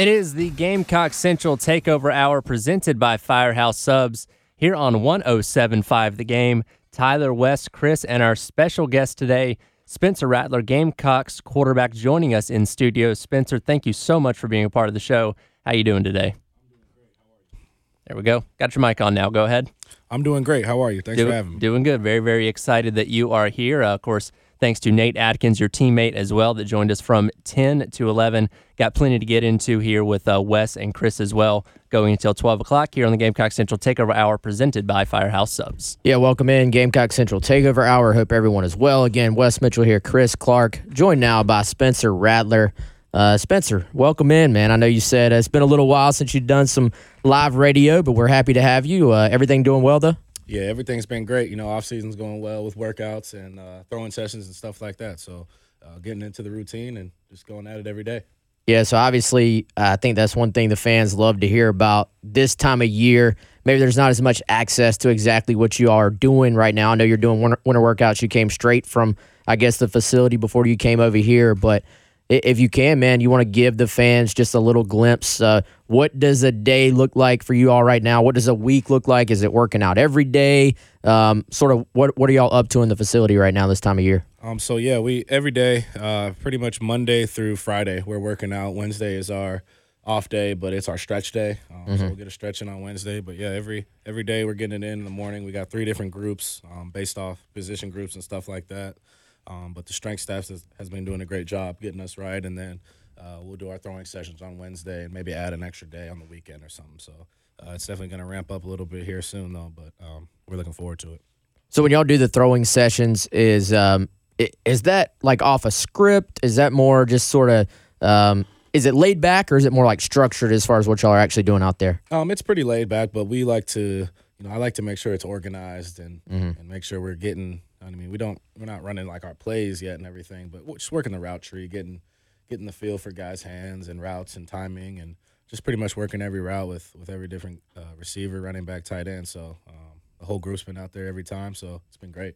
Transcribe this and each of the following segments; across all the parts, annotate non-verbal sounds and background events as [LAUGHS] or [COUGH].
It is the Gamecock Central Takeover Hour presented by Firehouse Subs here on 1075 The Game. Tyler Wes, Chris, and our special guest today, Spencer Rattler, Gamecocks quarterback, joining us in studio. Spencer, thank you so much for being a part of the show. How you doing today? There we go. Got your mic on now. Go ahead. I'm doing great. How are you? Thanks Do- for having me. Doing good. Very, very excited that you are here. Uh, of course, thanks to Nate Adkins, your teammate as well, that joined us from 10 to 11. Got plenty to get into here with uh, Wes and Chris as well, going until 12 o'clock here on the Gamecock Central Takeover Hour presented by Firehouse Subs. Yeah, welcome in Gamecock Central Takeover Hour. Hope everyone is well. Again, Wes Mitchell here, Chris Clark, joined now by Spencer Rattler. Uh, Spencer, welcome in, man. I know you said uh, it's been a little while since you've done some live radio, but we're happy to have you. Uh, everything doing well, though? Yeah, everything's been great. You know, off season's going well with workouts and uh, throwing sessions and stuff like that. So, uh, getting into the routine and just going at it every day. Yeah, so obviously, I think that's one thing the fans love to hear about this time of year. Maybe there's not as much access to exactly what you are doing right now. I know you're doing winter, winter workouts. You came straight from, I guess, the facility before you came over here. But if you can, man, you want to give the fans just a little glimpse. Uh, what does a day look like for you all right now? What does a week look like? Is it working out every day? Um, sort of, what what are y'all up to in the facility right now this time of year? Um, so yeah, we every day, uh, pretty much Monday through Friday, we're working out. Wednesday is our off day, but it's our stretch day. Um, So we'll get a stretch in on Wednesday. But yeah, every every day we're getting it in in the morning. We got three different groups um, based off position groups and stuff like that. Um, but the strength staff has, has been doing a great job getting us right, and then uh, we'll do our throwing sessions on Wednesday and maybe add an extra day on the weekend or something. So uh, it's definitely going to ramp up a little bit here soon, though. But um, we're looking forward to it. So when y'all do the throwing sessions, is um is that like off a script? Is that more just sort of um is it laid back or is it more like structured as far as what y'all are actually doing out there? Um, it's pretty laid back, but we like to, you know, I like to make sure it's organized and and make sure we're getting. I mean, we don't, we're not running like our plays yet and everything, but just working the route tree, getting getting the feel for guys' hands and routes and timing, and just pretty much working every route with with every different uh, receiver, running back, tight end. So um, the whole group's been out there every time, so it's been great.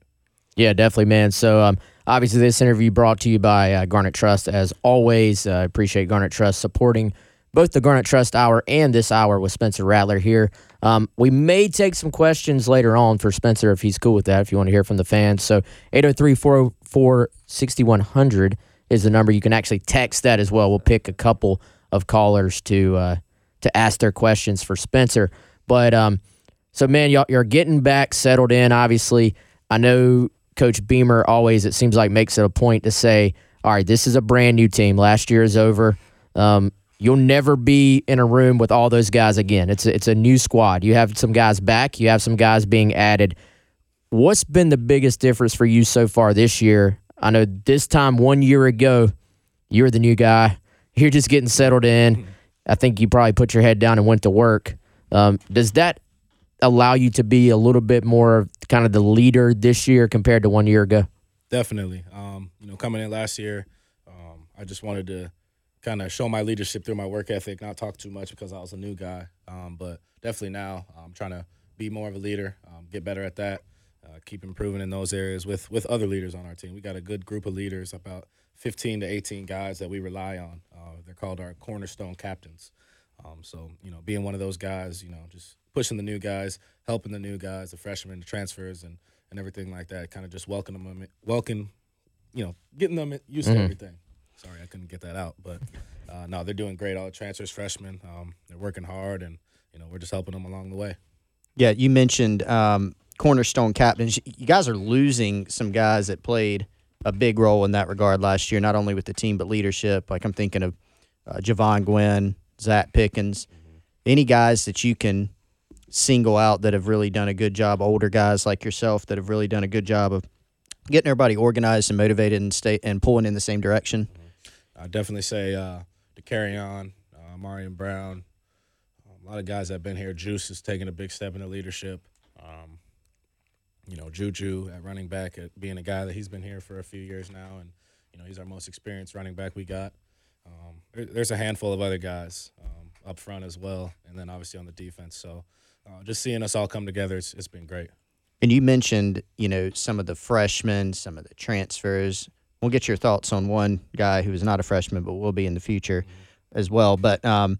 Yeah, definitely, man. So, um, obviously, this interview brought to you by uh, Garnet Trust. As always, I uh, appreciate Garnet Trust supporting both the Garnet Trust Hour and this hour with Spencer Rattler here. Um, we may take some questions later on for Spencer if he's cool with that, if you want to hear from the fans. So, 803 404 6100 is the number. You can actually text that as well. We'll pick a couple of callers to uh, to ask their questions for Spencer. But, um, so, man, y'all, you're getting back settled in, obviously. I know Coach Beamer always, it seems like, makes it a point to say, all right, this is a brand new team. Last year is over. Um, you'll never be in a room with all those guys again. It's a, it's a new squad. You have some guys back, you have some guys being added. What's been the biggest difference for you so far this year? I know this time one year ago, you're the new guy. You're just getting settled in. I think you probably put your head down and went to work. Um, does that allow you to be a little bit more kind of the leader this year compared to one year ago? Definitely. Um, you know, coming in last year, um, I just wanted to kind of show my leadership through my work ethic, not talk too much because I was a new guy. Um, but definitely now, I'm trying to be more of a leader, um, get better at that, uh, keep improving in those areas with with other leaders on our team. We got a good group of leaders, about 15 to 18 guys that we rely on. Uh, they're called our cornerstone captains. Um, so you know, being one of those guys, you know, just pushing the new guys, helping the new guys, the freshmen, the transfers, and and everything like that. Kind of just welcoming them, welcome, you know, getting them used to everything. Sorry, I couldn't get that out, but uh, no, they're doing great. All the transfers, freshmen, um, they're working hard, and you know, we're just helping them along the way. Yeah, you mentioned um, cornerstone captains. You guys are losing some guys that played a big role in that regard last year, not only with the team but leadership. Like I'm thinking of uh, Jovaughn Gwyn, Zacch Pickens. Any guys that you can single out that have really done a good job, older guys like yourself that have really done a good job of getting everybody organized and motivated and stay and pulling in the same direction. I definitely say uh, to carry on, uh, Marion Brown, a lot of guys that have been here. Juice is taking a big step into leadership. Um, you know, Juju at running back, at being a guy that he's been here for a few years now, and you know he's our most experienced running back we got. Um, there, there's a handful of other guys um, up front as well, and then obviously on the defense. So uh, just seeing us all come together, it's, it's been great. And you mentioned, you know, some of the freshmen, some of the transfers. We'll get your thoughts on one guy who is not a freshman, but will be in the future as well. But um,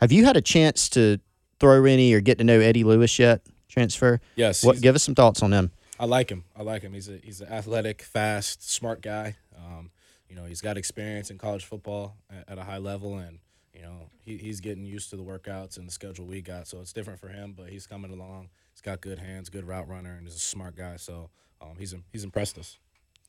have you had a chance to throw any or get to know Eddie Lewis yet? Transfer? Yes. What? Give us some thoughts on him. I like him. I like him. He's a he's an athletic, fast, smart guy. Um, you know, he's got experience in college football at, at a high level, and you know, he, he's getting used to the workouts and the schedule we got. So it's different for him, but he's coming along. He's got good hands, good route runner, and he's a smart guy. So um, he's he's impressed us.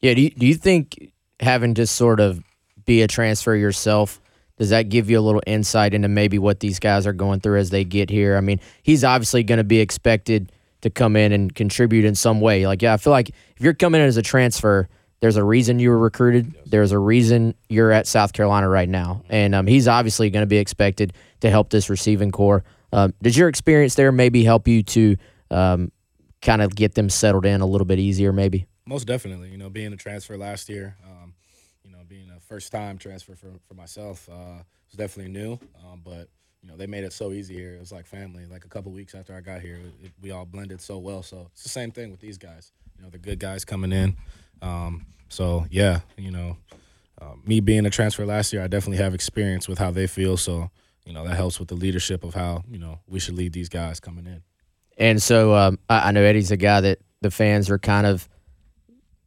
Yeah. Do you, do you think having to sort of be a transfer yourself? Does that give you a little insight into maybe what these guys are going through as they get here? I mean, he's obviously going to be expected to come in and contribute in some way. Like, yeah, I feel like if you're coming in as a transfer, there's a reason you were recruited. There's a reason you're at South Carolina right now, and um, he's obviously going to be expected to help this receiving corps. Um, does your experience there maybe help you to um, kind of get them settled in a little bit easier? Maybe. Most definitely. You know, being a transfer last year, um, you know, being a first time transfer for for myself uh, was definitely new, um, but you know, they made it so easy here. It was like family. Like a couple weeks after I got here, it, we all blended so well. So it's the same thing with these guys. You know, the good guys coming in. Um, so yeah, you know, uh, me being a transfer last year, I definitely have experience with how they feel. So you know that helps with the leadership of how you know we should lead these guys coming in. And so um, I, I, know Eddie's a guy that the fans are kind of,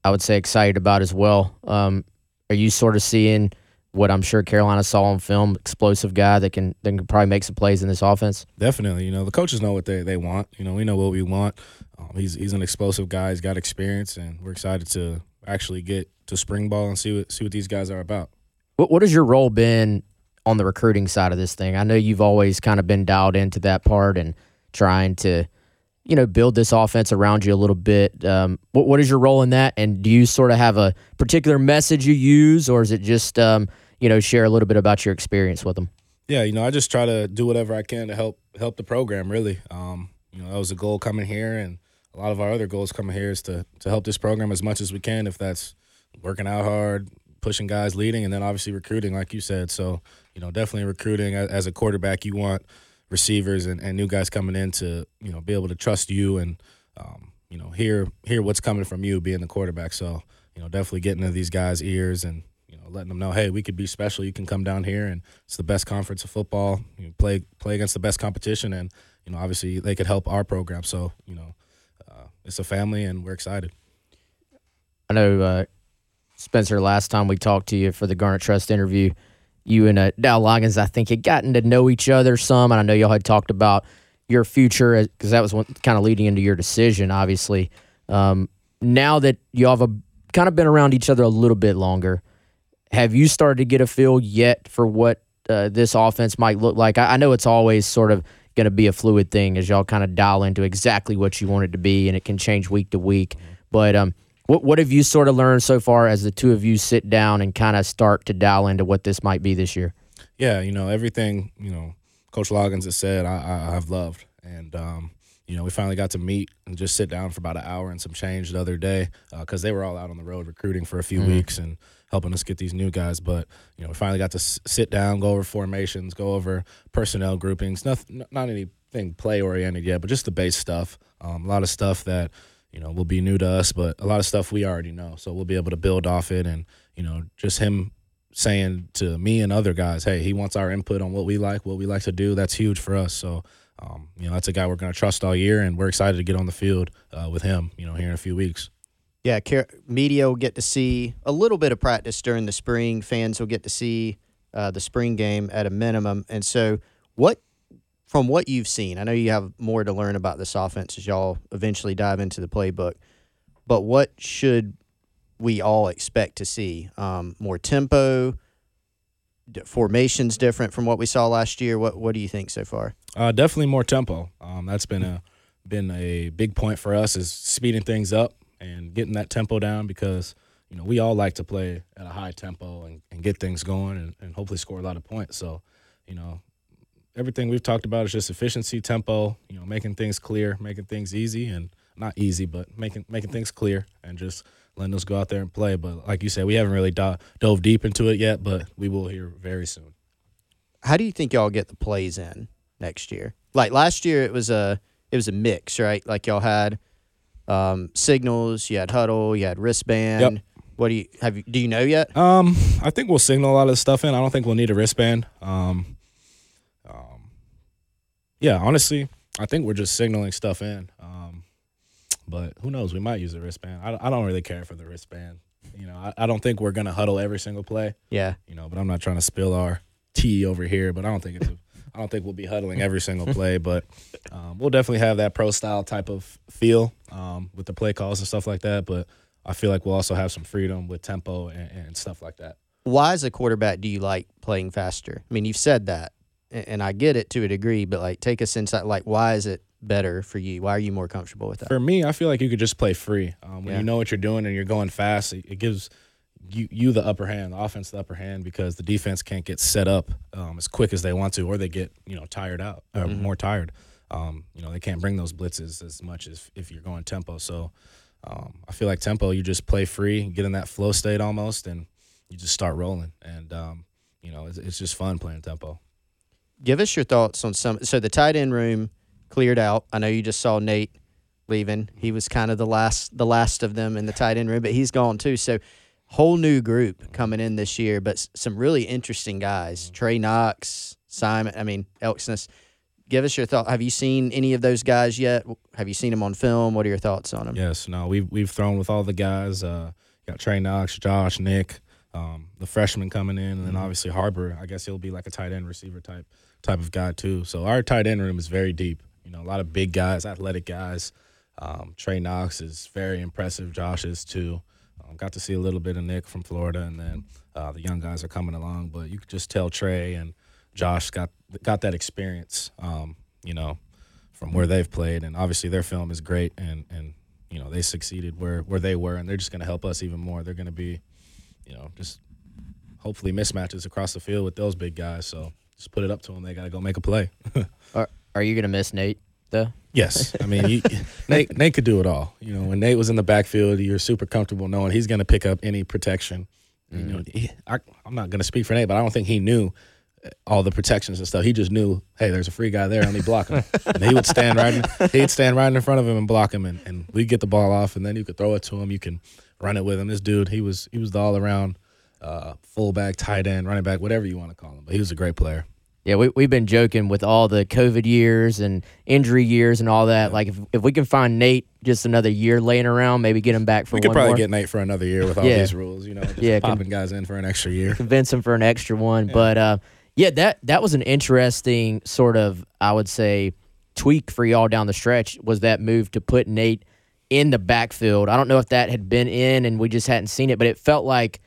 I would say, excited about as well. Um, are you sort of seeing what I'm sure Carolina saw on film? Explosive guy that can that can probably make some plays in this offense. Definitely, you know the coaches know what they, they want. You know we know what we want. Um, he's he's an explosive guy. He's got experience, and we're excited to actually get to spring ball and see what see what these guys are about. What what has your role been on the recruiting side of this thing? I know you've always kind of been dialed into that part and trying to, you know, build this offense around you a little bit. Um, what what is your role in that? And do you sort of have a particular message you use, or is it just um, you know share a little bit about your experience with them? Yeah, you know, I just try to do whatever I can to help help the program. Really, um, you know, that was a goal coming here, and a lot of our other goals coming here is to to help this program as much as we can. If that's working out hard, pushing guys, leading, and then obviously recruiting, like you said. So you know, definitely recruiting as a quarterback, you want receivers and, and new guys coming in to you know be able to trust you and um, you know hear hear what's coming from you being the quarterback. So you know, definitely getting to these guys' ears and you know letting them know, hey, we could be special. You can come down here and it's the best conference of football. You play play against the best competition, and you know obviously they could help our program. So you know it's a family, and we're excited. I know, uh, Spencer. Last time we talked to you for the Garnet Trust interview, you and uh, Dowell Loggins, I think, had gotten to know each other some, and I know y'all had talked about your future because that was one, kind of leading into your decision, obviously. Um, now that y'all have a, kind of been around each other a little bit longer, have you started to get a feel yet for what uh, this offense might look like? I, I know it's always sort of going to be a fluid thing as y'all kind of dial into exactly what you want it to be, and it can change week to week. But um, what what have you sort of learned so far as the two of you sit down and kind of start to dial into what this might be this year? Yeah, you know everything. You know, Coach Loggins has said I, I, have loved, and um, you know we finally got to meet and just sit down for about an hour and some change the other day because uh, they were all out on the road recruiting for a few mm-hmm. weeks and helping us get these new guys. But you know, we finally got to s- sit down, go over formations, go over personnel groupings. Nothing, not anything play oriented yet, but just the base stuff. Um, a lot of stuff that you know will be new to us, but a lot of stuff we already know. So we'll be able to build off it, and you know, just him saying to me and other guys, hey, he wants our input on what we like, what we like to do. That's huge for us. So. Um, you know, that's a guy we're going to trust all year, and we're excited to get on the field uh, with him. You know, here in a few weeks yeah, media will get to see a little bit of practice during the spring. Fans will get to see uh, the spring game at a minimum. And so, what from what you've seen, I know you have more to learn about this offense as y'all eventually dive into the playbook. But what should we all expect to see? Um, more tempo, formations different from what we saw last year. What What do you think so far? Uh, definitely more tempo. Um, that's been a been a big point for us is speeding things up and getting that tempo down because you know, we all like to play at a high tempo and, and get things going and, and hopefully score a lot of points. So, you know, everything we've talked about is just efficiency, tempo, you know, making things clear, making things easy and not easy, but making making things clear and just letting us go out there and play. But like you said, we haven't really do- dove deep into it yet, but we will here very soon. How do you think y'all get the plays in next year? Like last year, it was a it was a mix, right? Like y'all had um, signals, you had huddle, you had wristband. Yep. What do you have? You, do you know yet? Um, I think we'll signal a lot of the stuff in. I don't think we'll need a wristband. Um, yeah, honestly, I think we're just signaling stuff in. Um, but who knows? We might use a wristband. I, I don't really care for the wristband. You know, I, I don't think we're gonna huddle every single play. Yeah. You know, but I'm not trying to spill our tea over here. But I don't think it's. A, I don't think we'll be huddling every single [LAUGHS] play, but um, we'll definitely have that pro style type of feel um, with the play calls and stuff like that. But I feel like we'll also have some freedom with tempo and, and stuff like that. Why, as a quarterback, do you like playing faster? I mean, you've said that, and I get it to a degree, but like, take us inside. Like, why is it better for you? Why are you more comfortable with that? For me, I feel like you could just play free. Um, when Yeah. you know what you're doing and you're going fast, it, gives you you the upper hand, the offense the upper hand, because the defense can't get set up um, as quick as they want to, or they get you know tired out or more tired. Um, you know they can't bring those blitzes as much as if you're going tempo. So um, I feel like tempo, you just play free, get in that flow state almost, and you just start rolling. And um, you know it's, it's just fun playing tempo. Give us your thoughts on some. So the tight end room cleared out. I know you just saw Nate leaving. He was kind of the last, the last of them in the tight end room, but he's gone too. So whole new group coming in this year, but some really interesting guys. Trey Knox, Simon. I mean Elksnis. Give us your thought. Have you seen any of those guys yet? Have you seen them on film? What are your thoughts on them? Yes, no, we've we've thrown with all the guys. Uh, got Trey Knox, Josh, Nick, um, the freshman coming in, and then obviously Harbor. I guess he'll be like a tight end receiver type type of guy too. So our tight end room is very deep. You know, a lot of big guys, athletic guys. Um, Trey Knox is very impressive. Josh is too. Um, got to see a little bit of Nick from Florida, and then uh, the young guys are coming along. But you could just tell Trey and Josh got got that experience. Um, you know, from where they've played, and obviously their film is great, and and you know they succeeded where where they were, and they're just going to help us even more. They're going to be, you know, just hopefully mismatches across the field with those big guys. So just put it up to them. They got to go make a play. [LAUGHS] Are, are you gonna miss Nate though? yes, I mean you, [LAUGHS] Nate Nate could do it all. You know, when Nate was in the backfield, you're super comfortable knowing he's going to pick up any protection. You know, mm. he, I, I'm not going to speak for Nate, but I don't think he knew uh, all the protections and stuff. He just knew, hey, there's a free guy there, let me block him. [LAUGHS] and he would stand right, in, he'd stand right in front of him and block him, and, and we'd get the ball off, and then you could throw it to him. You can run it with him. This dude, he was he was the all around uh, fullback, tight end, running back, whatever you want to call him. But he was a great player. Yeah, we we've been joking with all the COVID years and injury years and all that. Like if if we can find Nate just another year laying around, maybe get him back for We could probably more. get Nate for another year with all Yeah. these rules, you know, just Yeah, popping guys in for an extra year. convince him for an extra one. But uh, yeah, that that was an interesting sort of I would say tweak for y'all down the stretch was that move to put Nate in the backfield. I don't know if that had been in and we just hadn't seen it, but it felt like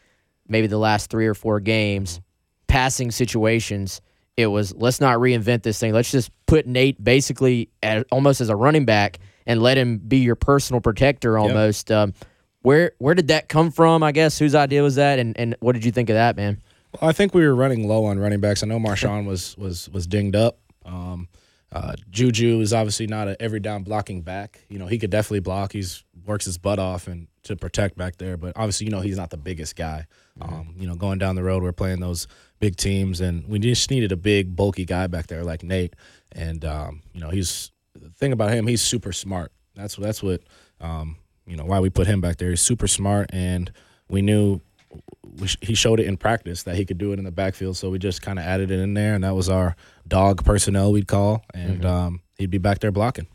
maybe the last three or four games, passing situations. It was let's not reinvent this thing. Let's just put Nate basically at, almost as a running back and let him be your personal protector almost. Um, where where did that come from? I guess whose idea was that, and and what did you think of that, man? Well, I think we were running low on running backs. I know Marshawn was was was dinged up. Um, uh, Juju is obviously not an every down blocking back. You know, he could definitely block. He's works his butt off and to protect back there. But obviously, you know, he's not the biggest guy. Um, you know, going down the road, we're playing those big teams, and we just needed a big, bulky guy back there like Nate. And um, you know, he's the thing about him. He's super smart. That's that's what um, you know why we put him back there. He's super smart, and we knew we sh- he showed it in practice that he could do it in the backfield. So we just kind of added it in there, and that was our dog personnel we'd call, and um, he'd be back there blocking.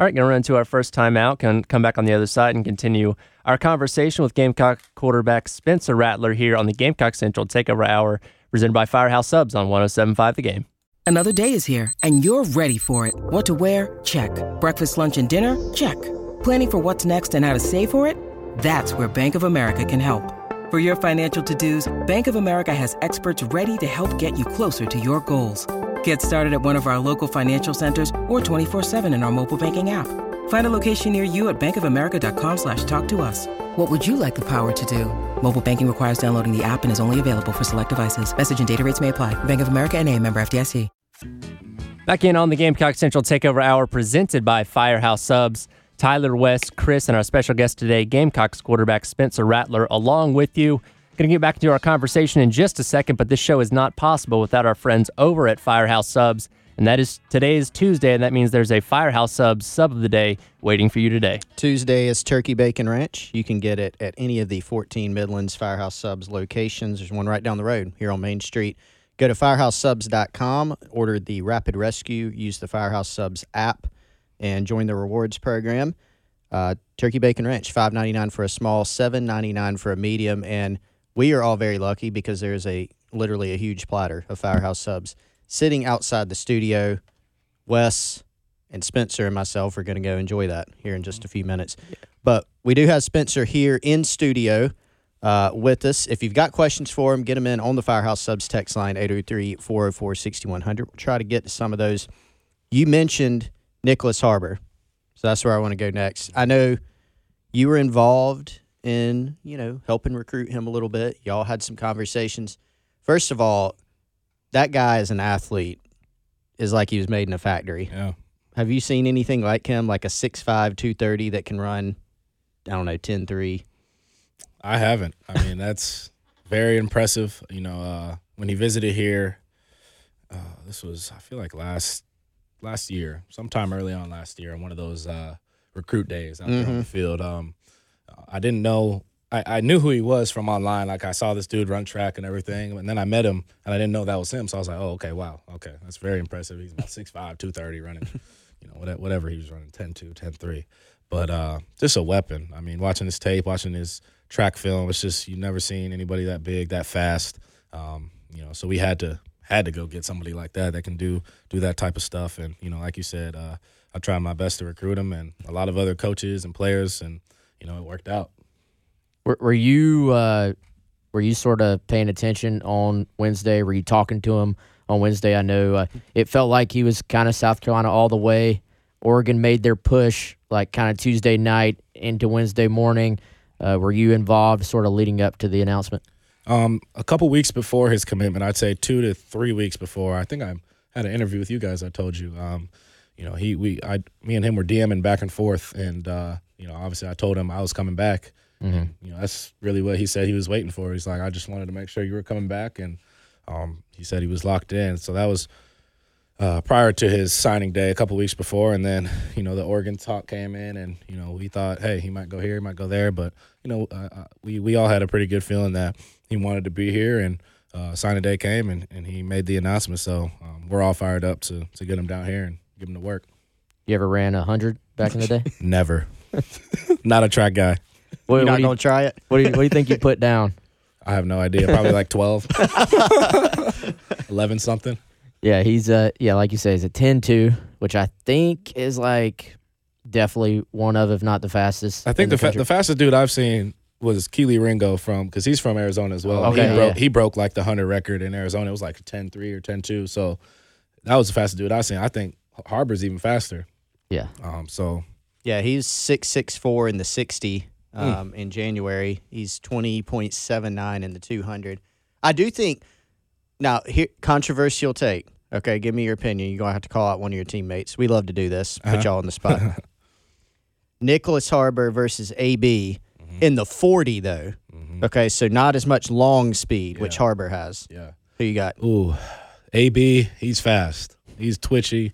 All right, going to run to our first timeout. Can come back on the other side and continue our conversation with Gamecock quarterback Spencer Rattler here on the Gamecock Central Takeover Hour, presented by Firehouse Subs on 107.5 The Game. Another day is here, and you're ready for it. What to wear? Check. Breakfast, lunch, and dinner? Check. Planning for what's next and how to save for it? That's where Bank of America can help. For your financial to-dos, Bank of America has experts ready to help get you closer to your goals. Get started at one of our local financial centers or 24-7 in our mobile banking app. Find a location near you at bankofamerica.com slash talk to us. What would you like the power to do? Mobile banking requires downloading the app and is only available for select devices. Message and data rates may apply. Bank of America and a member FDIC. Back in on the Gamecock Central Takeover Hour presented by Firehouse Subs. Tyler Wes, Chris, and our special guest today, Gamecocks quarterback Spencer Rattler, along with you. Going to get back into our conversation in just a second, but this show is not possible without our friends over at Firehouse Subs. And that is today is Tuesday, and that means there's a Firehouse Subs sub of the day waiting for you today. Tuesday is Turkey Bacon Ranch. You can get it at any of the 14 Midlands Firehouse Subs locations. There's one right down the road here on Main Street. Go to firehousesubs.com, order the Rapid Rescue, use the Firehouse Subs app, and join the rewards program. Uh, Turkey Bacon Ranch, five ninety nine for a small, seven ninety nine for a medium, and we are all very lucky because there's a literally a huge platter of Firehouse Subs sitting outside the studio. Wes and Spencer and myself are going to go enjoy that here in just a few minutes. But we do have Spencer here in studio uh, with us. If you've got questions for him, get them in on the Firehouse Subs text line 803 404 6100. We'll try to get to some of those. You mentioned Nyckoles Harbor, so that's where I want to go next. I know you were involved in, you know, helping recruit him a little bit. Y'all had some conversations. First of all, that guy as an athlete is like he was made in a factory. Yeah. Have you seen anything like him, like a 6'5", 230 that can run, I don't know, 10-3? I haven't. I mean, that's very impressive. You know, uh, when he visited here, uh, this was I feel like last last year, sometime early on last year, on one of those uh, recruit days out there on the field. Um, I didn't know. I, I knew who he was from online. Like I saw this dude run track and everything, and then I met him, and I didn't know that was him. So I was like, "Oh, okay, wow, okay, that's very impressive." He's about [LAUGHS] 6'5", 230 running, you know, whatever, he was running, 10-2, 10-3. But uh, just a weapon. I mean, watching his tape, watching his track film, it's just you've never seen anybody that big, that fast. Um, you know, so we had to had to go get somebody like that that can do do that type of stuff. And you know, like you said, uh, I tried my best to recruit him, and a lot of other coaches and players, and you know, it worked out. Were, were you uh, were you sort of paying attention on Wednesday? Were you talking to him on Wednesday? I know uh, it felt like he was kind of South Carolina all the way. Oregon made their push like kind of Tuesday night into Wednesday morning. Uh, were you involved, sort of leading up to the announcement? Um, a couple weeks before his commitment, I'd say two to three weeks before. I think I had an interview with you guys. I told you, um, you know, he we I me and him were DMing back and forth, and uh, you know, obviously I told him I was coming back. And, you know, that's really what he said he was waiting for. He's like, I just wanted to make sure you were coming back, and um, he said he was locked in. So that was uh, prior to his signing day, a couple weeks before, and then [LAUGHS] you know the Oregon talk came in, and you know we thought, hey, he might go here, he might go there, but you know uh, uh, we we all had a pretty good feeling that he wanted to be here, and uh, signing day came, and, and he made the announcement. So um, we're all fired up to to get him down here and give him the work. You ever ran a hundred back in the day? [LAUGHS] Never, not a track guy. What, You're what not do you, going to try it? what, do you, what do you think you put down? I have no idea. Probably like 12, [LAUGHS] 11 something. Yeah, he's uh yeah, like you say, he's a 10-2, which I think is like definitely one of, if not the fastest. I think in the, fa- country. the fastest dude I've seen was Kelee Ringo from because he's from Arizona as well. Okay, he broke yeah. he broke like the hundred record in Arizona. It was like a 10-3 or 10-2. So that was the fastest dude I've seen. I think Harbor's even faster. yeah. Um, so Yeah, he's six six four in the sixty um, in January. He's twenty point seven nine in the two hundred. I do think now here controversial take. Okay, give me your opinion. You're gonna have to call out one of your teammates. We love to do this. Put y'all on the spot. [LAUGHS] Nyckoles Harbor versus AB in the forty though. Okay, so not as much long speed, which Harbor has. yeah. Who you got? Ooh, AB, he's fast. He's twitchy.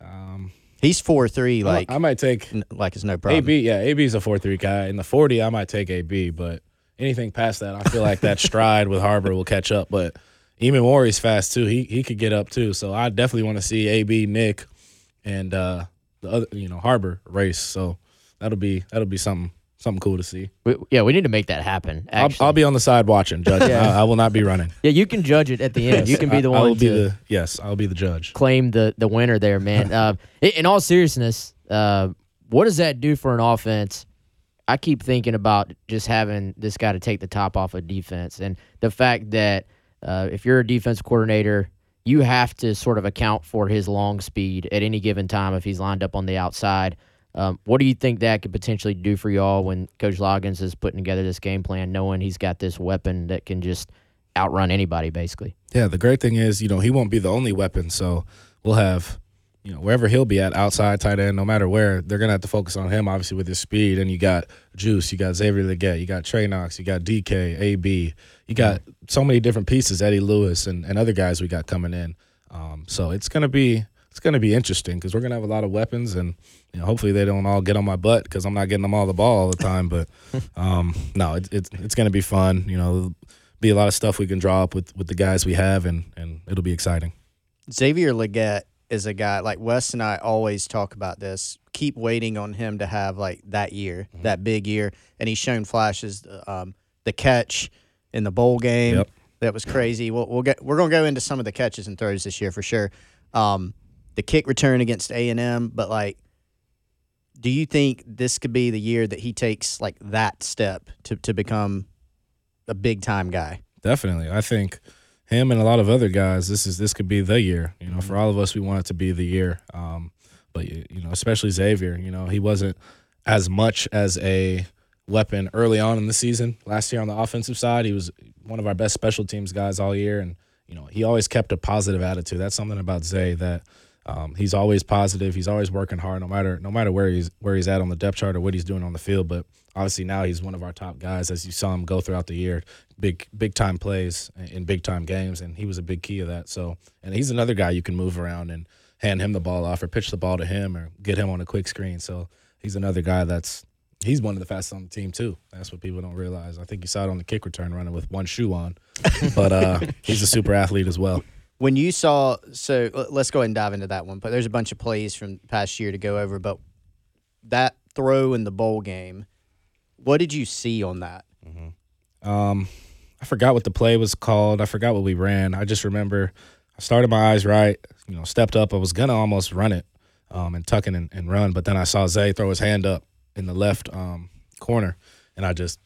Um, He's four three, like I might take n- like it's no problem. AB. Yeah, AB is a four three guy. In the forty, I might take AB, but anything past that, I feel like that [LAUGHS] stride with Harbor will catch up. But Eamon Warry's fast too. He he could get up too. So I definitely want to see AB, Nick, and uh, the other, you know, Harbor race. So that'll be that'll be something something cool to see. We, yeah, we need to make that happen. I'll, I'll be on the side watching, judging. Yeah. I, I will not be running. yeah, you can judge it at the end. You can be the I, I one will be the yes. I'll be the judge. claim the the winner there, man. [LAUGHS] uh, in, in all seriousness, uh, what does that do for an offense? I keep thinking about just having this guy to take the top off of defense, and the fact that uh, if you're a defense coordinator, you have to sort of account for his long speed at any given time if he's lined up on the outside. Um, what do you think that could potentially do for y'all when Coach Loggins is putting together this game plan, knowing he's got this weapon that can just outrun anybody, basically? Yeah, the great thing is, you know, he won't be the only weapon. So we'll have, you know, wherever he'll be at, outside, tight end, no matter where, they're gonna have to focus on him, obviously, with his speed. And you got Juice, you got Xavier Legette, you got Trey Knox, you got DK, AB, you got so many different pieces, Eddie Lewis, and, and other guys we got coming in. Um, so it's gonna be it's gonna be interesting because we're gonna have a lot of weapons, and you know, hopefully they don't all get on my butt because I'm not getting them all the ball all the time. But [LAUGHS] um, no, it, it's it's gonna be fun. You know, be a lot of stuff we can draw up with with the guys we have, and and it'll be exciting. Xavier Legette is a guy like Wes and I always talk about this. Keep waiting on him to have like that year, Mm-hmm. that big year, and he's shown flashes. Um, the catch in the bowl game Yep. that was crazy. We'll, we'll get we're gonna go into some of the catches and throws this year for sure. Um, the kick return against A and M, but like, do you think this could be the year that he takes like that step to to become a big time guy? Definitely, I think him and a lot of other guys. This is this could be the year. You know, for all of us, we want it to be the year. Um, but you know, especially Xavier. You know, he wasn't as much as a weapon early on in the season. Last year on the offensive side, he was one of our best special teams guys all year, and you know, he always kept a positive attitude. That's something about Zay that. Um, he's always positive. He's always working hard, no matter no matter where he's where he's at on the depth chart or what he's doing on the field. But obviously now he's one of our top guys, as you saw him go throughout the year, big big time plays in big time games, and he was a big key of that. So, and he's another guy you can move around and hand him the ball off or pitch the ball to him or get him on a quick screen. So he's another guy that's he's one of the fastest on the team too. That's what people don't realize. I think you saw it on the kick return running with one shoe on, but uh, [LAUGHS] he's a super athlete as well. When you saw, so let's go ahead and dive into that one. But there's a bunch of plays from past year to go over. But that throw in the bowl game, what did you see on that? Um, I forgot what the play was called. I forgot what we ran. I just remember I started my eyes right, you know, stepped up. I was gonna almost run it, um, and tuck it and, and run, but then I saw Zay throw his hand up in the left um, corner, and I just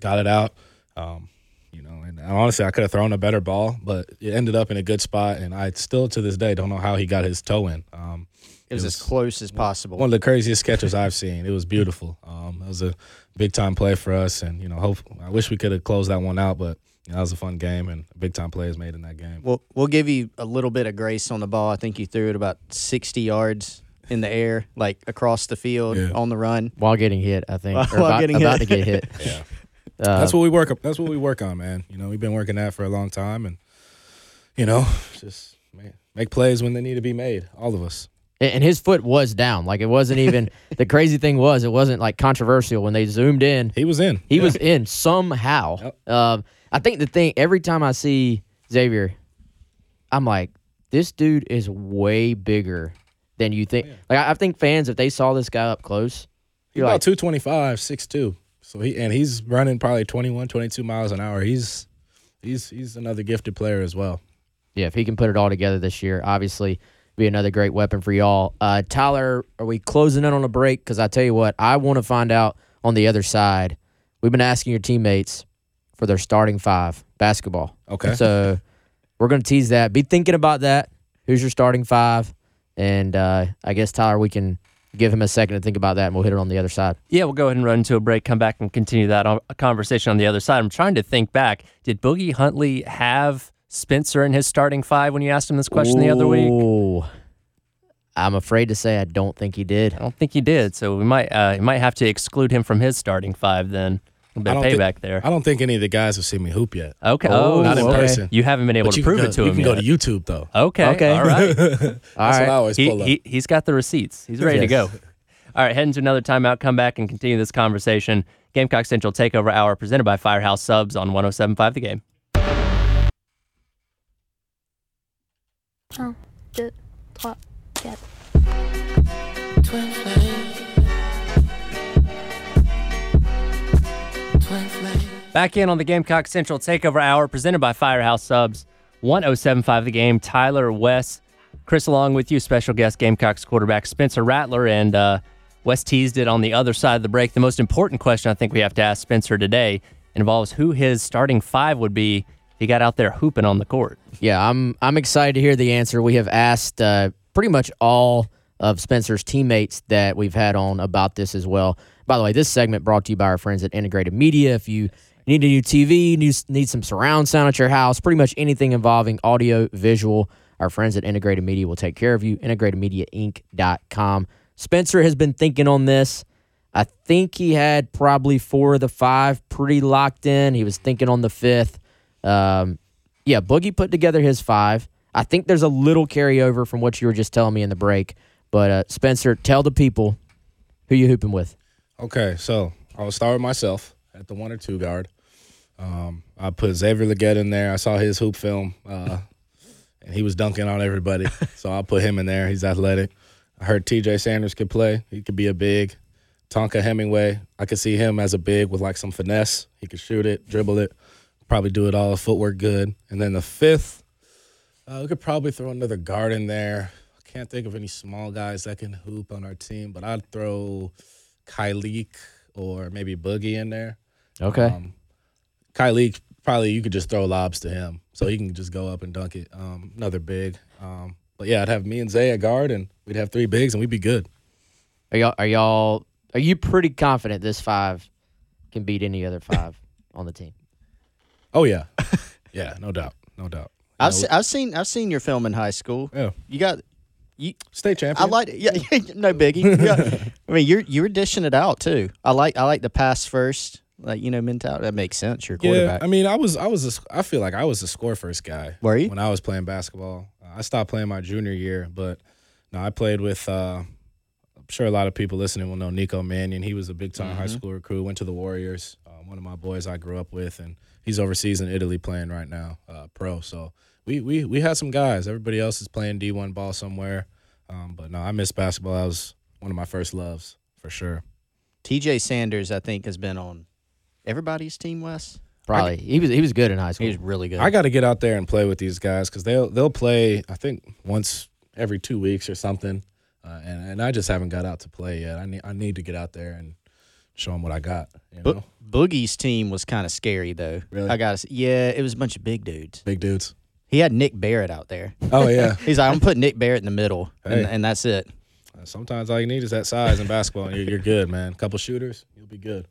got it out. Um, you know, and honestly, I could have thrown a better ball, but it ended up in a good spot, and I still to this day don't know how he got his toe in. Um, It was, as close as possible. one of the craziest catches I've [LAUGHS] seen. It was beautiful. Um, it was a big time play for us, and you know, hope I wish we could have closed that one out, but you know, that was a fun game and big time plays made in that game. We'll we'll give you a little bit of grace on the ball. I think you threw it about sixty yards in the air, like across the field Yeah. on the run. While getting hit, I think. or While about, getting about hit. to get hit. [LAUGHS] Yeah, Uh, that's what we work. That's what we work on, man. You know, we've been working that for a long time, and you know, just make, make plays when they need to be made. All of us. And his foot was down. Like it wasn't even [LAUGHS] the crazy thing was it wasn't like controversial when they zoomed in. He was in. He Yeah. was in somehow. Yep. Um, I think the thing every time I see Xavier, I'm like, this dude is way bigger than you think. Like I, I think fans, if they saw this guy up close, He's about like, 225, 6'2". So he and he's running probably 21, 22 miles an hour. He's he's he's another gifted player as well. yeah, if he can put it all together this year, obviously be another great weapon for y'all. Uh, Tyler, are we closing in on a break? Because I tell you what, I want to find out on the other side. We've been asking your teammates for their starting five basketball. Okay. So we're going to tease that. Be thinking about that. Who's your starting five? And uh, I guess, Tyler, we can give him a second to think about that and we'll hit it on the other side. Yeah, we'll go ahead and run into a break, come back and continue that on, conversation on the other side. I'm trying to think back. Did Boogie Huntley have Spencer in his starting five when you asked him this question the other week? I'm afraid to say I don't think he did. I don't think he did. So we might uh, might have to exclude him from his starting five then. A bit of don't payback there. I don't think any of the guys have seen me hoop yet. Okay. Oh, Not in okay. person. You haven't been able But to prove go- it to you him You can yet. go to YouTube though. Okay. Okay. All right. [LAUGHS] That's All what. I always he, pull up. he, he's got the receipts. He's ready to go. All right, heading to another timeout. Come back and continue this conversation. Gamecock Central Takeover Hour presented by Firehouse Subs on 107.5 The Game. Un, deux, trois, Back in on the Gamecock Central Takeover Hour presented by Firehouse Subs 1075 The Game. Tyler Wes, Chris along with you, special guest Gamecocks quarterback Spencer Rattler, and uh, Wes teased it on the other side of the break. The most important question I think we have to ask Spencer today involves who his starting five would be if he got out there hooping on the court. Yeah, I'm I'm excited to hear the answer. We have asked uh, pretty much all of Spencer's teammates that we've had on about this as well. By the way, this segment brought to you by our friends at Integrated Media. If you need a new TV, need, some surround sound at your house, pretty much anything involving audio, visual, our friends at Integrated Media will take care of you. IntegratedMediaInc.com. Spencer has been thinking on this. I think he had probably four of the five pretty locked in. He was thinking on the fifth. Um, yeah, Boogie put together his five. I think there's a little carryover from what you were just telling me in the break. But uh, Spencer, tell the people who you hooping with. Okay, so I'll start with myself at the one or two guard. Um, I put Xavier Legette in there. I saw his hoop film, uh, [LAUGHS] and he was dunking on everybody. [LAUGHS] so I'll put him in there. He's athletic. I heard T.J. Sanders could play. He could be a big. Tonka Hemingway, I could see him as a big with like some finesse. He could shoot it, dribble it, probably do it all, footwork good. And then the fifth, uh, we could probably throw another guard in there. I can't think of any small guys that can hoop on our team, but I'd throw Kyleek or maybe Boogie in there. Okay. Um, Kyleek, probably you could just throw lobs to him, so he can just go up and dunk it. Um, another big. Um, but yeah, I'd have me and Zay at guard, and we'd have three bigs, and we'd be good. Are y'all are y'all are you pretty confident this five can beat any other five [LAUGHS] on the team? Oh yeah, [LAUGHS] yeah, no doubt, no doubt. You I've, know, se- I've seen I've seen your film in high school. yeah, You got you. state champion. I like it. [LAUGHS] Yeah, no biggie. Yeah. I mean, you're you're dishing it out too. I like I like the pass first, like you know, mentality. That makes sense. You're a Yeah, quarterback. I mean, I was, I was, a, I feel like I was a score first guy. Were you? when I was playing basketball? I stopped playing my junior year, but no, I played with. Uh, I'm sure a lot of people listening will know Nico Mannion. He was a big time high Mm-hmm. school recruit. Went to the Warriors. Uh, one of my boys I grew up with, and he's overseas in Italy playing right now, uh, pro. So we we we had some guys. Everybody else is playing D1 ball somewhere. Um, but no, I miss basketball. That was one of my first loves for sure. T.J. Sanders, I think, has been on everybody's team. Wes, Probably. He was he was good in high school. he was really good. I got to get out there and play with these guys because they'll they'll play. I think once every two weeks or something, uh, and and I just haven't got out to play yet. I need I need to get out there and show them what I got. You know, Bo- Boogie's team was kind of scary though. Really? I got. Yeah, it was a bunch of big dudes. big dudes. He had Nick Barrett out there. Oh yeah. [LAUGHS] He's like, I'm putting Nick Barrett in the middle, and, Hey. and that's it. Sometimes all you need is that size in basketball, and you're, you're good, man. A couple shooters, you'll be good.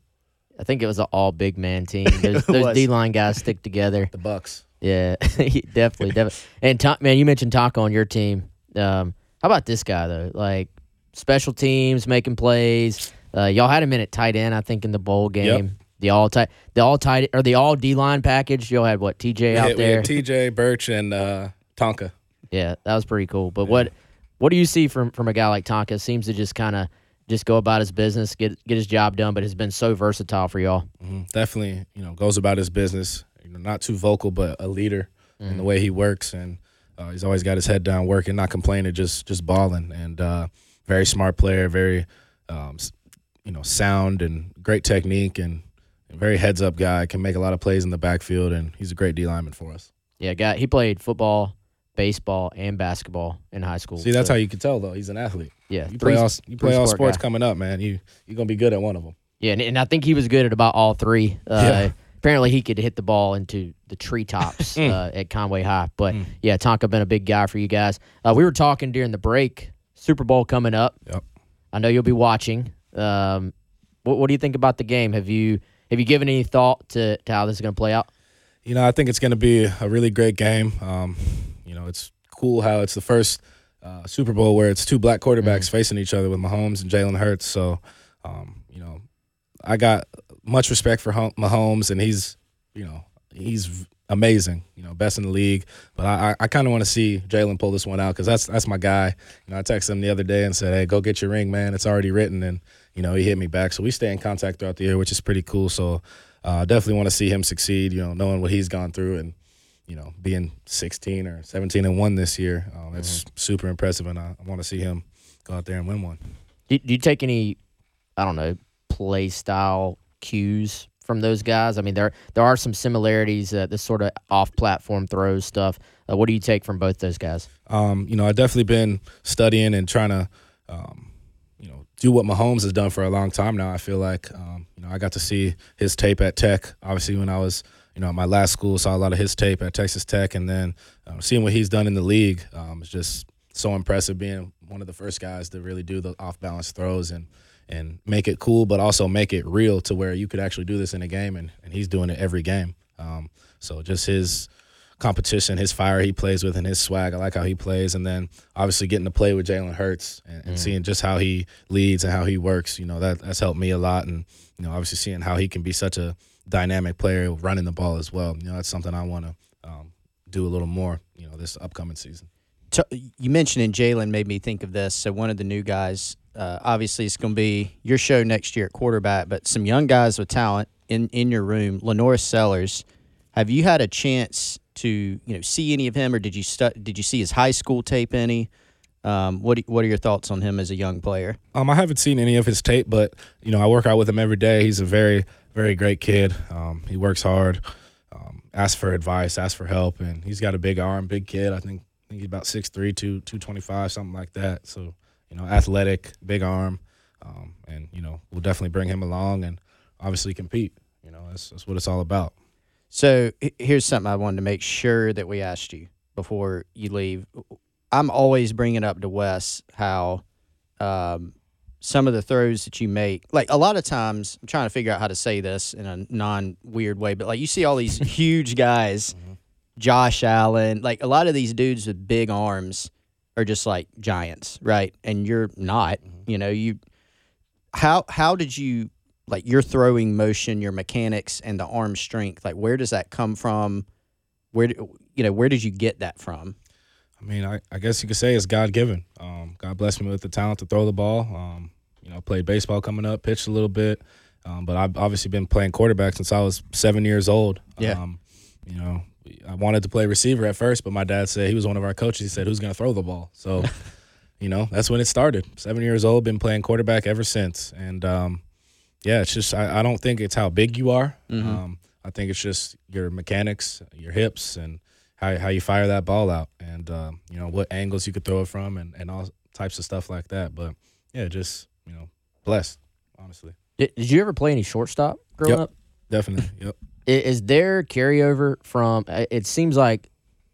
I think it was an all big man team. [LAUGHS] Those, those. D line guys stick together. The Bucks. Yeah, [LAUGHS] definitely, definitely. And Ta- man, you mentioned Taco on your team. Um, how about this guy though? Like special teams, making plays. Uh, y'all had him in at tight end, I think, in the bowl game. The all tight, the all tight, or the all D line package. Y'all had what TJ out we there. T.J. Birch and uh, Tonka. Yeah, that was pretty cool. But what what do you see from from a guy like Tonka? Seems to just kind of just go about his business, get get his job done, but has been so versatile for y'all. Mhm. Definitely, you know, goes about his business. You know, not too vocal, but a leader in the way he works, and uh, he's always got his head down, working, not complaining, just just balling. And uh, very smart player, very, um, you know, sound and great technique, and very heads up guy. Can make a lot of plays in the backfield, and he's a great D lineman for us. Yeah, guy. He played football, baseball, and basketball in high school. See, that's So, how you can tell though. He's an athlete. Yeah, You three- play all you play all sports guy. coming up, man. You you're gonna be good at one of them. Yeah, and, and I think he was good at about all three. Uh, Yeah. Apparently, he could hit the ball into the treetops Mm. [LAUGHS] uh, at Conway High. But yeah, Tonka been a big guy for you guys. Uh, we were talking during the break. Super Bowl coming up. Yep. I know you'll be watching. Um, what, what do you think about the game? Have you have you given any thought to, to how this is going to play out? You know, I think it's going to be a really great game. Um, you know, it's cool how it's the first uh, Super Bowl where it's two black quarterbacks facing each other with Mahomes and Jalen Hurts. So, um, you know, I got much respect for Hom- Mahomes, and he's, you know, he's amazing. You know, best in the league. But I, I, I kind of want to see Jalen pull this one out because that's that's my guy. You know, I texted him the other day and said, "Hey, go get your ring, man. It's already written." And you know, he hit me back. So we stay in contact throughout the year, which is pretty cool. So uh, definitely want to see him succeed. You know, knowing what he's gone through and you know being 16 or 17 and one this year, um, it's super impressive, and I, I want to see him go out there and win one. Do, do you take any, I don't know, play style cues from those guys? I mean, there there are some similarities. Uh, this sort of off platform throws stuff. Uh, what do you take from both those guys? Um, you know, I've definitely been studying and trying to, um, do what Mahomes has done for a long time now. I feel like, um, you know, I got to see his tape at Tech. Obviously, when I was, you know, at my last school, saw a lot of his tape at Texas Tech, and then uh, seeing what he's done in the league um, is just so impressive being one of the first guys to really do the off balance throws and and make it cool, but also make it real to where you could actually do this in a game, and, and he's doing it every game. Um, so just his competition, his fire he plays with, and his swag. I like how he plays, and then obviously getting to play with Jalen Hurts and, and mm. seeing just how he leads and how he works. You know that that's helped me a lot, and you know obviously seeing how he can be such a dynamic player running the ball as well. You know that's something I want to um, do a little more. You know this upcoming season. You mentioned mentioning Jalen made me think of this. So one of the new guys uh, obviously it's going to be your show next year at quarterback, but some young guys with talent in, in your room. LaNorris Sellers, have you had a chance to you know see any of him, or did you stu- did you see his high school tape any? Um, what what are your thoughts on him as a young player? Um, I haven't seen any of his tape, but you know I work out with him every day. He's a very very great kid. Um, he works hard, um, asks for advice, asks for help, and he's got a big arm, big kid. I think, I think he's about 6'3", 2, 225, something like that. So you know, athletic, big arm, um, and you know, we'll definitely bring him along and obviously compete. You know, that's that's what it's all about. So here's something I wanted to make sure that we asked you before you leave. I'm always bringing up to Wes how um, some of the throws that you make, like a lot of times, I'm trying to figure out how to say this in a non weird way, but like you see all these [LAUGHS] huge guys, mm-hmm. Josh Allen, like a lot of these dudes with big arms are just like giants, right? And you're not. Mm-hmm. You know, you how how did you like your throwing motion, your mechanics, and the arm strength? Like, where does that come from? Where you know where did you get that from? I mean, I, I guess you could say it's God given. Um, God blessed me with the talent to throw the ball. Um, you know, played baseball coming up, pitched a little bit, um, but I've obviously been playing quarterback since I was seven years old. Yeah. Um, you know, I wanted to play receiver at first, but my dad said he was one of our coaches. He said, "Who's going to throw the ball?" So, [LAUGHS] you know, that's when it started. Seven years old, been playing quarterback ever since, and um, yeah, it's just I, I, don't think it's how big you are. Mm-hmm. Um, I think it's just your mechanics, your hips, and how how you fire that ball out, and uh, you know what angles you could throw it from, and and all types of stuff like that. But yeah, just you know, blessed, honestly. Did, did you ever play any shortstop growing yep, up? Definitely. [LAUGHS] Yep. Is there carryover from? It seems like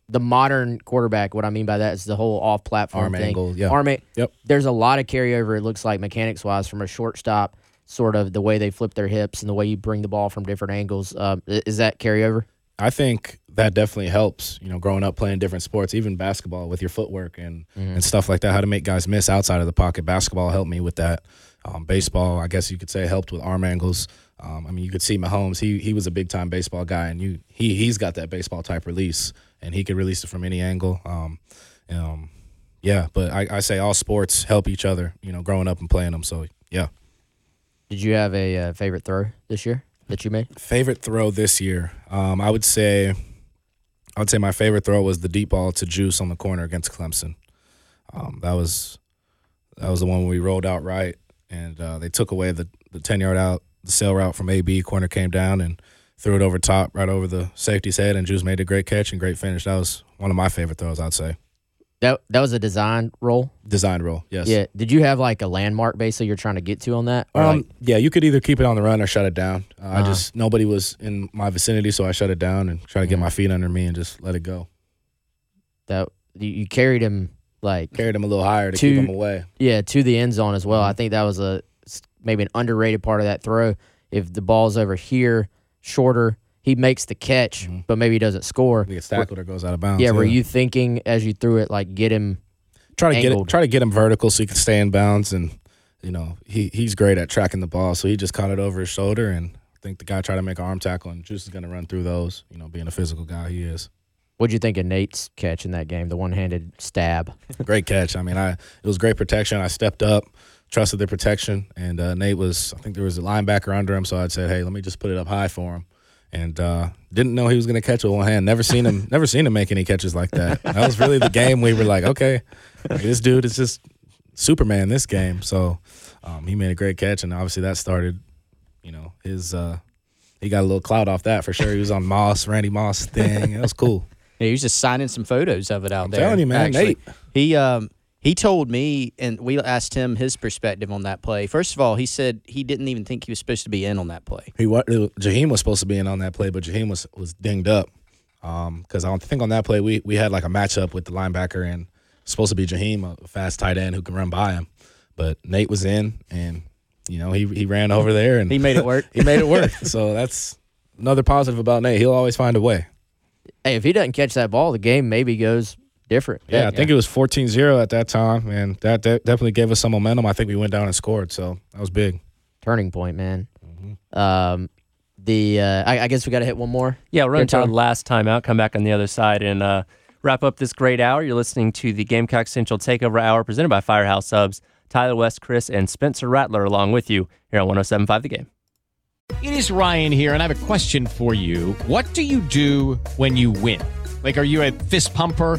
the modern quarterback. What I mean by that is the whole off-platform arm thing. angle. Yeah. Arm. Yep. There's a lot of carryover. It looks like mechanics wise from a shortstop, sort of the way they flip their hips and the way you bring the ball from different angles. Um, is that carryover? I think that definitely helps. You know, growing up playing different sports, even basketball, with your footwork and mm-hmm. and stuff like that. How to make guys miss outside of the pocket. Basketball helped me with that. Um, baseball, I guess you could say, helped with arm angles. Um, I mean, you could see Mahomes. He he was a big time baseball guy, and you he he's got that baseball type release, and he could release it from any angle. Um, um, yeah, but I, I say all sports help each other. You know, growing up and playing them. So yeah. Did you have a uh, favorite throw this year that you made? Favorite throw this year, um, I would say, I would say my favorite throw was the deep ball to Juice on the corner against Clemson. Um, that was that was the one we rolled out right, and uh, they took away the the ten yard out the sail route from AB. Corner came down and threw it over top, right over the safety's head, and Juice made a great catch and great finish. That was one of my favorite throws, I'd say. That that was a design roll. Design roll, yes. Yeah. Did you have like a landmark basically you're trying to get to on that? um, like, yeah, you could either keep it on the run or shut it down. Uh, uh-huh. I just nobody was in my vicinity, so I shut it down and try to get mm-hmm. my feet under me and just let it go. That you, you carried him like carried him a little higher to, to, keep him away. Yeah, to the end zone as well. Mm-hmm. I think that was a maybe an underrated part of that throw. If the ball's over here, shorter, he makes the catch, mm-hmm. but maybe he doesn't score. He gets tackled or goes out of bounds. Yeah, yeah, were you thinking as you threw it, like get him? Try to angled. get it, try to get him vertical so he can stay in bounds, and you know he he's great at tracking the ball. So he just caught it over his shoulder, and I think the guy tried to make an arm tackle, and Juice is going to run through those. You know, being a physical guy, he is. What'd you think of Nate's catch in that game? The one-handed stab. [LAUGHS] great catch. I mean, I it was great protection. I stepped up trusted the protection. And uh, Nate was, I think there was a linebacker under him, so I said, hey, let me just put it up high for him. And uh, didn't know he was going to catch with one hand. Never seen him. never seen him make any catches like that. That was really the game. We were like, okay, this dude is just Superman. This game. So um, he made a great catch, and obviously that started, you know, his. Uh, he got a little cloud off that for sure. He was on Moss, Randy Moss thing. That was cool. [LAUGHS] Yeah, he was just signing some photos of it out I'm there. Telling you, man, actually. Nate. He um he told me, and we asked him his perspective on that play. First of all, he said he didn't even think he was supposed to be in on that play. He what? Jaheim was supposed to be in on that play, but Jaheim was was dinged up. Because um, I think on that play we we had like a matchup with the linebacker and supposed to be Jaheim, a fast tight end who can run by him, but Nate was in, and you know he he ran over there and He made it work. [LAUGHS] he made it work. so that's another positive about Nate. He'll always find a way. Hey, if he doesn't catch that ball, the game maybe goes different. Yeah, I think it was 14-0 at that time, and that de- definitely gave us some momentum. I think we went down and scored, so that was big. turning point, man. Mm-hmm. Um, the uh, I, I guess we got to hit one more. Yeah, we're Good going to our last time out, come back on the other side, and uh, wrap up this great hour. You're listening to the Gamecock Central Takeover Hour presented by Firehouse Subs. Tyler Wes, Chris, and Spencer Rattler along with you here on 1075 The Game. It is Ryan here, and I have a question for you. What do you do when you win? Like, are you a fist pumper?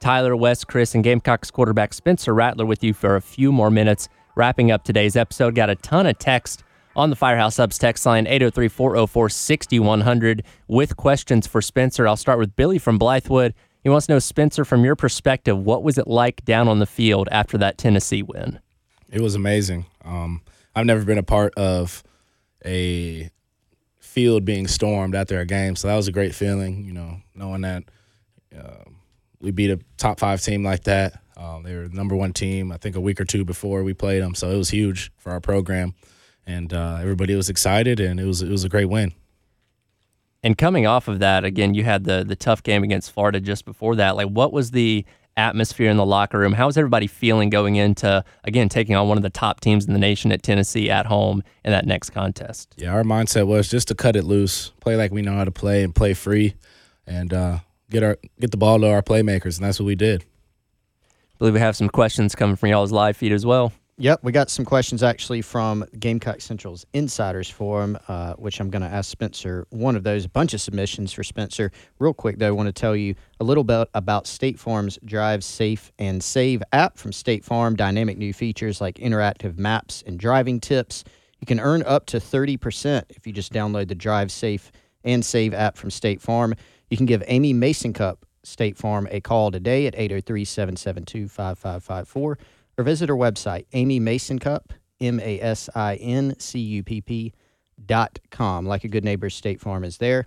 Tyler, Wes, Chris, and Gamecocks quarterback Spencer Rattler with you for a few more minutes. Wrapping up today's episode, got a ton of text on the Firehouse Subs text line 803 404 6100 with questions for Spencer. I'll start with Billy from Blythewood. He wants to know, Spencer, from your perspective, what was it like down on the field after that Tennessee win? It was amazing. Um, I've never been a part of a field being stormed after a game, so that was a great feeling. You know, knowing that uh, we beat a top five team like that. Um, they were the number one team, I think, a week or two before we played them, so it was huge for our program, and uh, everybody was excited, and it was it was a great win. And coming off of that, again, you had the the tough game against Florida just before that. Like, what was the atmosphere in the locker room? How was everybody feeling going into again taking on one of the top teams in the nation at Tennessee at home in that next contest? Yeah, our mindset was just to cut it loose, play like we know how to play, and play free, and uh, get our get the ball to our playmakers, and that's what we did. I believe we have some questions coming from y'all's live feed as well. Yep, we got some questions actually from Gamecock Central's Insiders Forum, uh, which I'm going to ask Spencer. One of those, a bunch of submissions for Spencer. Real quick, though, I want to tell you a little bit about State Farm's Drive Safe and Save app from State Farm. Dynamic new features like interactive maps and driving tips. You can earn up to 30% if you just download the Drive Safe and Save app from State Farm. You can give Amy Masincupp State Farm a call today at 803 772 5554 or visit her website, Amy Masincupp, M A S I N C U P P dot com. Like a good neighbor, State Farm is there.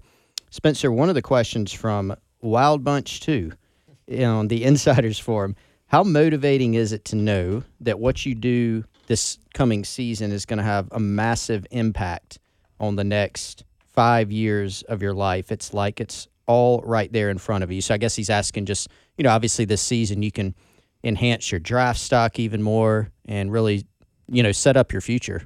Spencer, one of the questions from Wild Bunch 2 on the Insiders Forum How motivating is it to know that what you do this coming season is going to have a massive impact on the next five years of your life? It's like it's all right there in front of you. So I guess he's asking just, you know, obviously this season you can enhance your draft stock even more and really, you know, set up your future.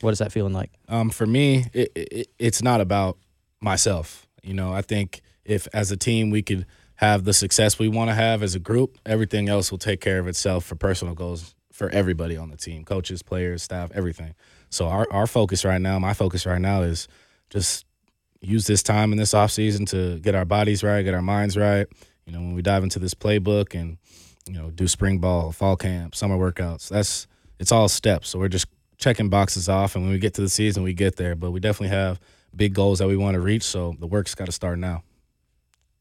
What is that feeling like? Um, for me, it, it, it's not about myself. You know, I think if as a team we could have the success we want to have as a group, everything else will take care of itself for personal goals for everybody on the team, coaches, players, staff, everything. So our, our focus right now, my focus right now is just use this time in this off season to get our bodies right, get our minds right. You know, when we dive into this playbook and you know do spring ball, fall camp, summer workouts, that's it's all steps. So we're just checking boxes off, and when we get to the season, we get there. But we definitely have big goals that we want to reach. So the work's got to start now.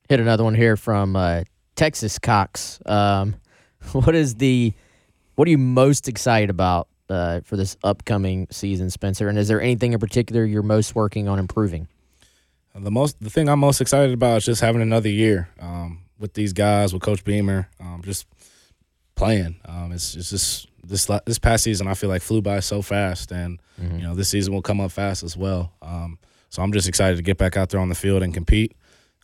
Hit another one here from uh, Texas Cox. Um, [LAUGHS] what is the what are you most excited about uh, for this upcoming season, Spencer? And is there anything in particular you're most working on improving? The most the thing I'm most excited about is just having another year um, with these guys, with Coach Beamer, um, just playing. Um, it's, it's just this this past season I feel like flew by so fast, and you know this season will come up fast as well. Um, so I'm just excited to get back out there on the field and compete.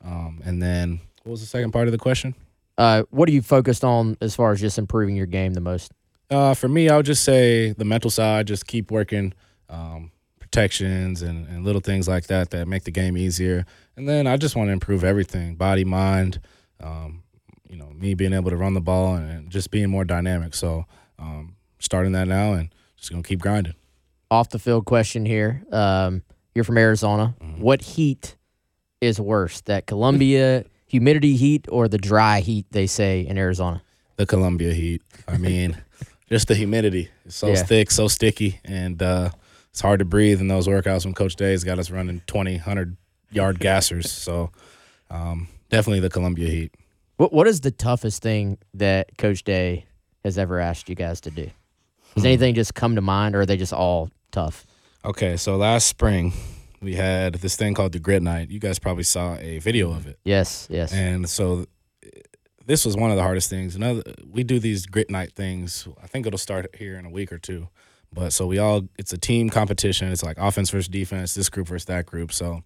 Um, and then what was the second part of the question? Uh, what are you focused on as far as just improving your game the most? Uh, for me, I would just say the mental side. Just keep working um, protections and, and little things like that that make the game easier. And then I just want to improve everything: body, mind. Um, you know, me being able to run the ball and, and just being more dynamic. So, um, starting that now and just gonna keep grinding. Off the field question here. Um, you're from Arizona. What heat is worse, that Columbia [LAUGHS] humidity heat or the dry heat they say in Arizona? the Columbia Heat. I mean, [LAUGHS] just the humidity. It's so Yeah. thick, so sticky, and uh, it's hard to breathe in those workouts when Coach Day's got us running 20, 100 yard gassers. So um, definitely the Columbia Heat. What What is the toughest thing that Coach Day has ever asked you guys to do? Does anything just come to mind, or are they just all tough? Okay, so last spring we had this thing called the Grit Night. You guys probably saw a video of it. Yes, yes. And so this was one of the hardest things. Another, we do these grit night things. I think it'll start here in a week or two. But so we all, it's a team competition. It's like offense versus defense, this group versus that group. So,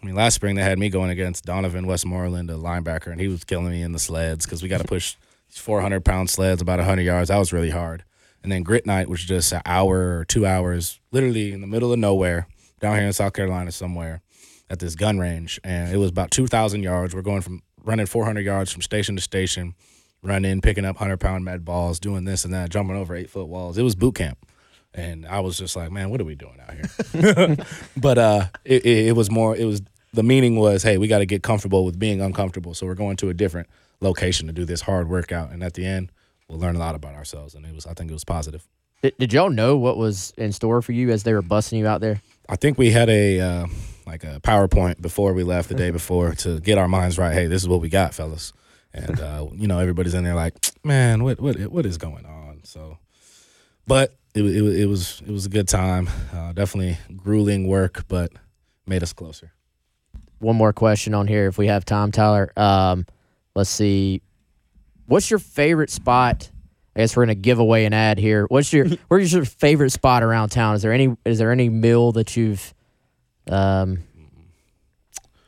I mean, last spring they had me going against Donovan Westmoreland, a linebacker, and he was killing me in the sleds because we got to push these 400 pound sleds about 100 yards. That was really hard. And then grit night was just an hour or two hours, literally in the middle of nowhere, down here in South Carolina somewhere at this gun range, and it was about 2,000 yards. We're going from running 400 yards from station to station, running, picking up 100 pound med balls, doing this and that, jumping over eight foot walls. It was boot camp. And I was just like, man, what are we doing out here? [LAUGHS] but uh, it, it, it was more, it was, the meaning was, hey, we got to get comfortable with being uncomfortable. So we're going to a different location to do this hard workout. And at the end, we'll learn a lot about ourselves. And it was, I think it was positive. Did, did y'all know what was in store for you as they were busting you out there? I think we had a uh, like a PowerPoint before we left the day before to get our minds right. Hey, this is what we got, fellas. And uh, you know, everybody's in there like, man, what what what is going on? So, but it it, it was it was a good time. Uh, definitely grueling work, but made us closer. One more question on here, if we have time, Tyler. Um, let's see. What's your favorite spot? I guess we're gonna give away an ad here. What's your [LAUGHS] where's your favorite spot around town? Is there any is there any meal that you've um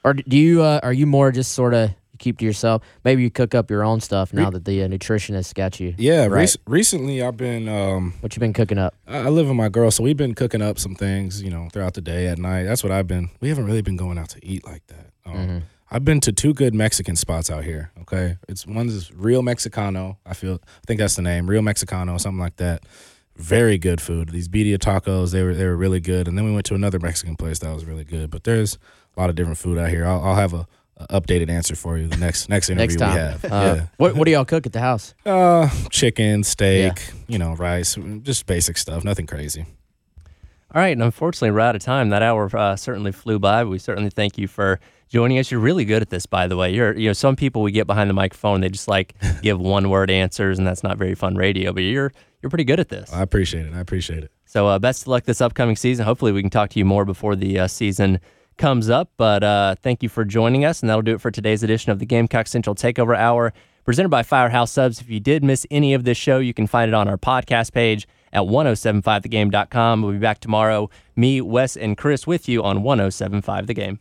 or do you uh, are you more just sort of keep to yourself? Maybe you cook up your own stuff now that the uh, nutritionist got you. Yeah, right. rec- recently I've been um, What you been cooking up? I I live with my girl, so we've been cooking up some things, you know, throughout the day at night. That's what I've been. We haven't really been going out to eat like that. Um, I've been to two good Mexican spots out here. Okay, it's one's is Real Mexicano. I feel, I think that's the name, Real Mexicano, something like that. Very good food. These birria tacos, they were they were really good. And then we went to another Mexican place that was really good. But there's a lot of different food out here. I'll, I'll have a updated answer for you the next [LAUGHS] next interview Next time. we have. Uh, What what do y'all cook at the house? Uh, chicken, steak, you know, rice, just basic stuff. Nothing crazy. All right, and unfortunately, we're out of time. That hour uh, certainly flew by. We certainly thank you for joining us. You're really good at this, by the way. You're, you know, some people we get behind the microphone, they just like [LAUGHS] give one word answers, and that's not very fun radio. But you're you're pretty good at this. I appreciate it. I appreciate it. So uh, best of luck this upcoming season. Hopefully, we can talk to you more before the uh, season comes up. But uh, thank you for joining us, and that'll do it for today's edition of the Gamecock Central Takeover Hour, presented by Firehouse Subs. If you did miss any of this show, you can find it on our podcast page at 1075thegame.com. We'll be back tomorrow. Me, Wes, and Chris with you on 1075 The Game.